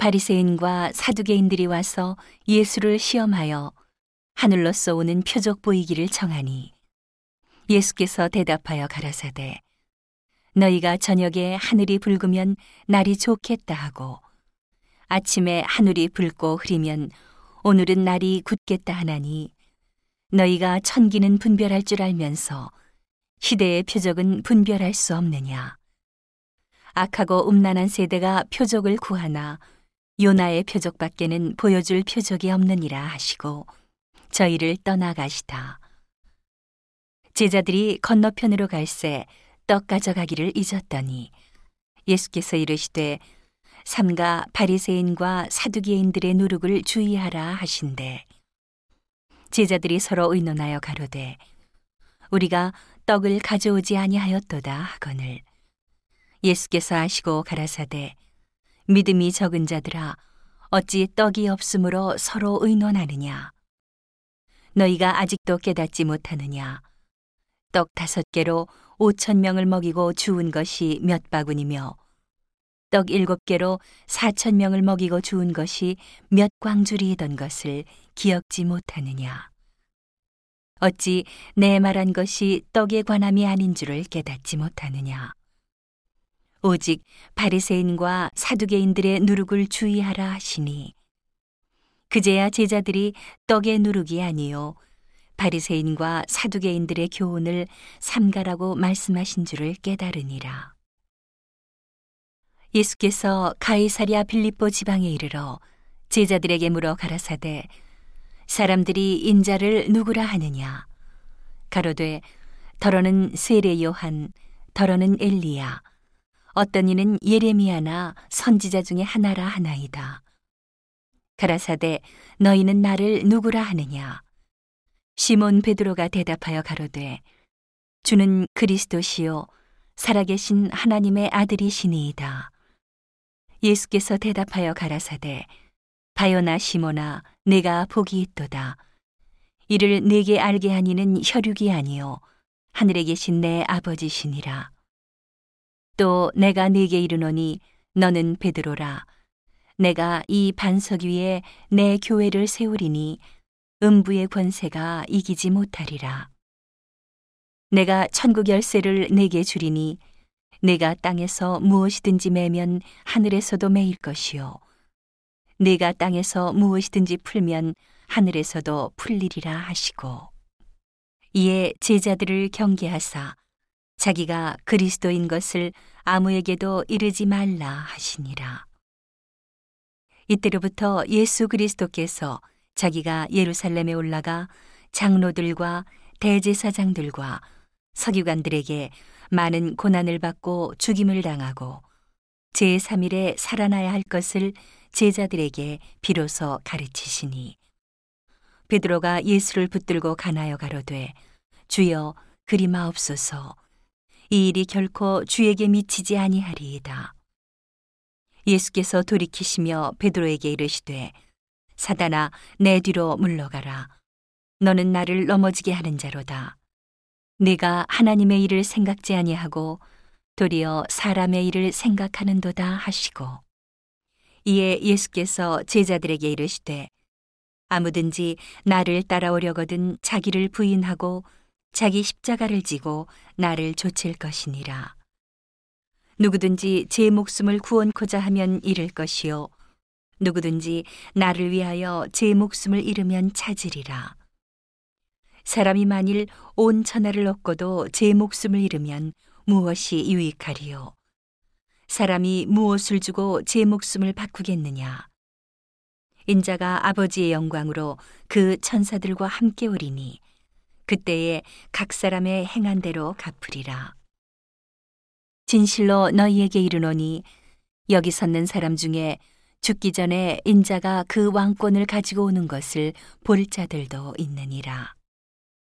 바리새인과 사두개인들이 와서 예수를 시험하여 하늘로서 오는 표적 보이기를 청하니 예수께서 대답하여 가라사대 너희가 저녁에 하늘이 붉으면 날이 좋겠다 하고 아침에 하늘이 붉고 흐리면 오늘은 날이 굳겠다 하나니 너희가 천기는 분별할 줄 알면서 시대의 표적은 분별할 수 없느냐? 악하고 음란한 세대가 표적을 구하나 요나의 표적 밖에는 보여줄 표적이 없느니라 하시고 저희를 떠나가시다. 제자들이 건너편으로 갈새 떡 가져가기를 잊었더니 예수께서 이르시되 삼가 바리새인과 사두개인들의 누룩을 주의하라 하신대 제자들이 서로 의논하여 가로되 우리가 떡을 가져오지 아니하였도다 하거늘 예수께서 아시고 가라사대 믿음이 적은 자들아 어찌 떡이 없으므로 서로 의논하느냐? 너희가 아직도 깨닫지 못하느냐? 떡 다섯 개로 오천 명을 먹이고 주운 것이 몇 바구니며 떡 일곱 개로 사천 명을 먹이고 주운 것이 몇 광줄이던 것을 기억지 못하느냐? 어찌 내 말한 것이 떡에 관함이 아닌 줄을 깨닫지 못하느냐 오직 바리새인과 사두개인들의 누룩을 주의하라 하시니. 그제야 제자들이 떡의 누룩이 아니요 바리새인과 사두개인들의 교훈을 삼가라고 말씀하신 줄을 깨달으니라. 예수께서 가이사랴 빌립보 지방에 이르러 제자들에게 물어 가라사대 사람들이 인자를 누구라 하느냐? 가로되 더러는 세례 요한 더러는 엘리야 어떤 이는 예레미야나 선지자 중에 하나라 하나이다. 가라사대 너희는 나를 누구라 하느냐? 시몬 베드로가 대답하여 가로되 주는 그리스도시요 살아계신 하나님의 아들이시니이다. 예수께서 대답하여 가라사대 바요나 시모나 내가 복이 있도다. 이를 내게 알게 하니는 혈육이 아니요 하늘에 계신 내 아버지시니라. 또 내가 네게 이르노니 너는 베드로라. 내가 이 반석 위에 내 교회를 세우리니 음부의 권세가 이기지 못하리라. 내가 천국 열쇠를 내게 주리니 내가 땅에서 무엇이든지 매면 하늘에서도 매일 것이요. 내가 땅에서 무엇이든지 풀면 하늘에서도 풀리리라 하시고. 이에 제자들을 경계하사 자기가 그리스도인 것을 아무에게도 이르지 말라 하시니라. 이때로부터 예수 그리스도께서 자기가 예루살렘에 올라가 장로들과 대제사장들과 서기관들에게 많은 고난을 받고 죽임을 당하고 제3일에 살아나야 할 것을 제자들에게 비로소 가르치시니 베드로가 예수를 붙들고 가나여 가로되 주여 그리 마옵소서 이 일이 결코 주에게 미치지 아니하리이다. 예수께서 돌이키시며 베드로에게 이르시되 사단아 내 뒤로 물러가라. 너는 나를 넘어지게 하는 자로다. 네가 하나님의 일을 생각지 아니하고 도리어 사람의 일을 생각하는도다 하시고 이에 예수께서 제자들에게 이르시되 아무든지 나를 따라오려거든 자기를 부인하고 자기 십자가를 지고 나를 좇을 것이니라. 누구든지 제 목숨을 구원코자 하면 잃을 것이요. 누구든지 나를 위하여 제 목숨을 잃으면 찾으리라. 사람이 만일 온 천하를 얻고도 제 목숨을 잃으면 무엇이 유익하리요? 사람이 무엇을 주고 제 목숨을 바꾸겠느냐? 인자가 아버지의 영광으로 그 천사들과 함께 오리니 그때에 각 사람의 행한 대로 갚으리라. 진실로 너희에게 이르노니 여기 섰는 사람 중에 죽기 전에 인자가 그 왕권을 가지고 오는 것을 볼 자들도 있느니라.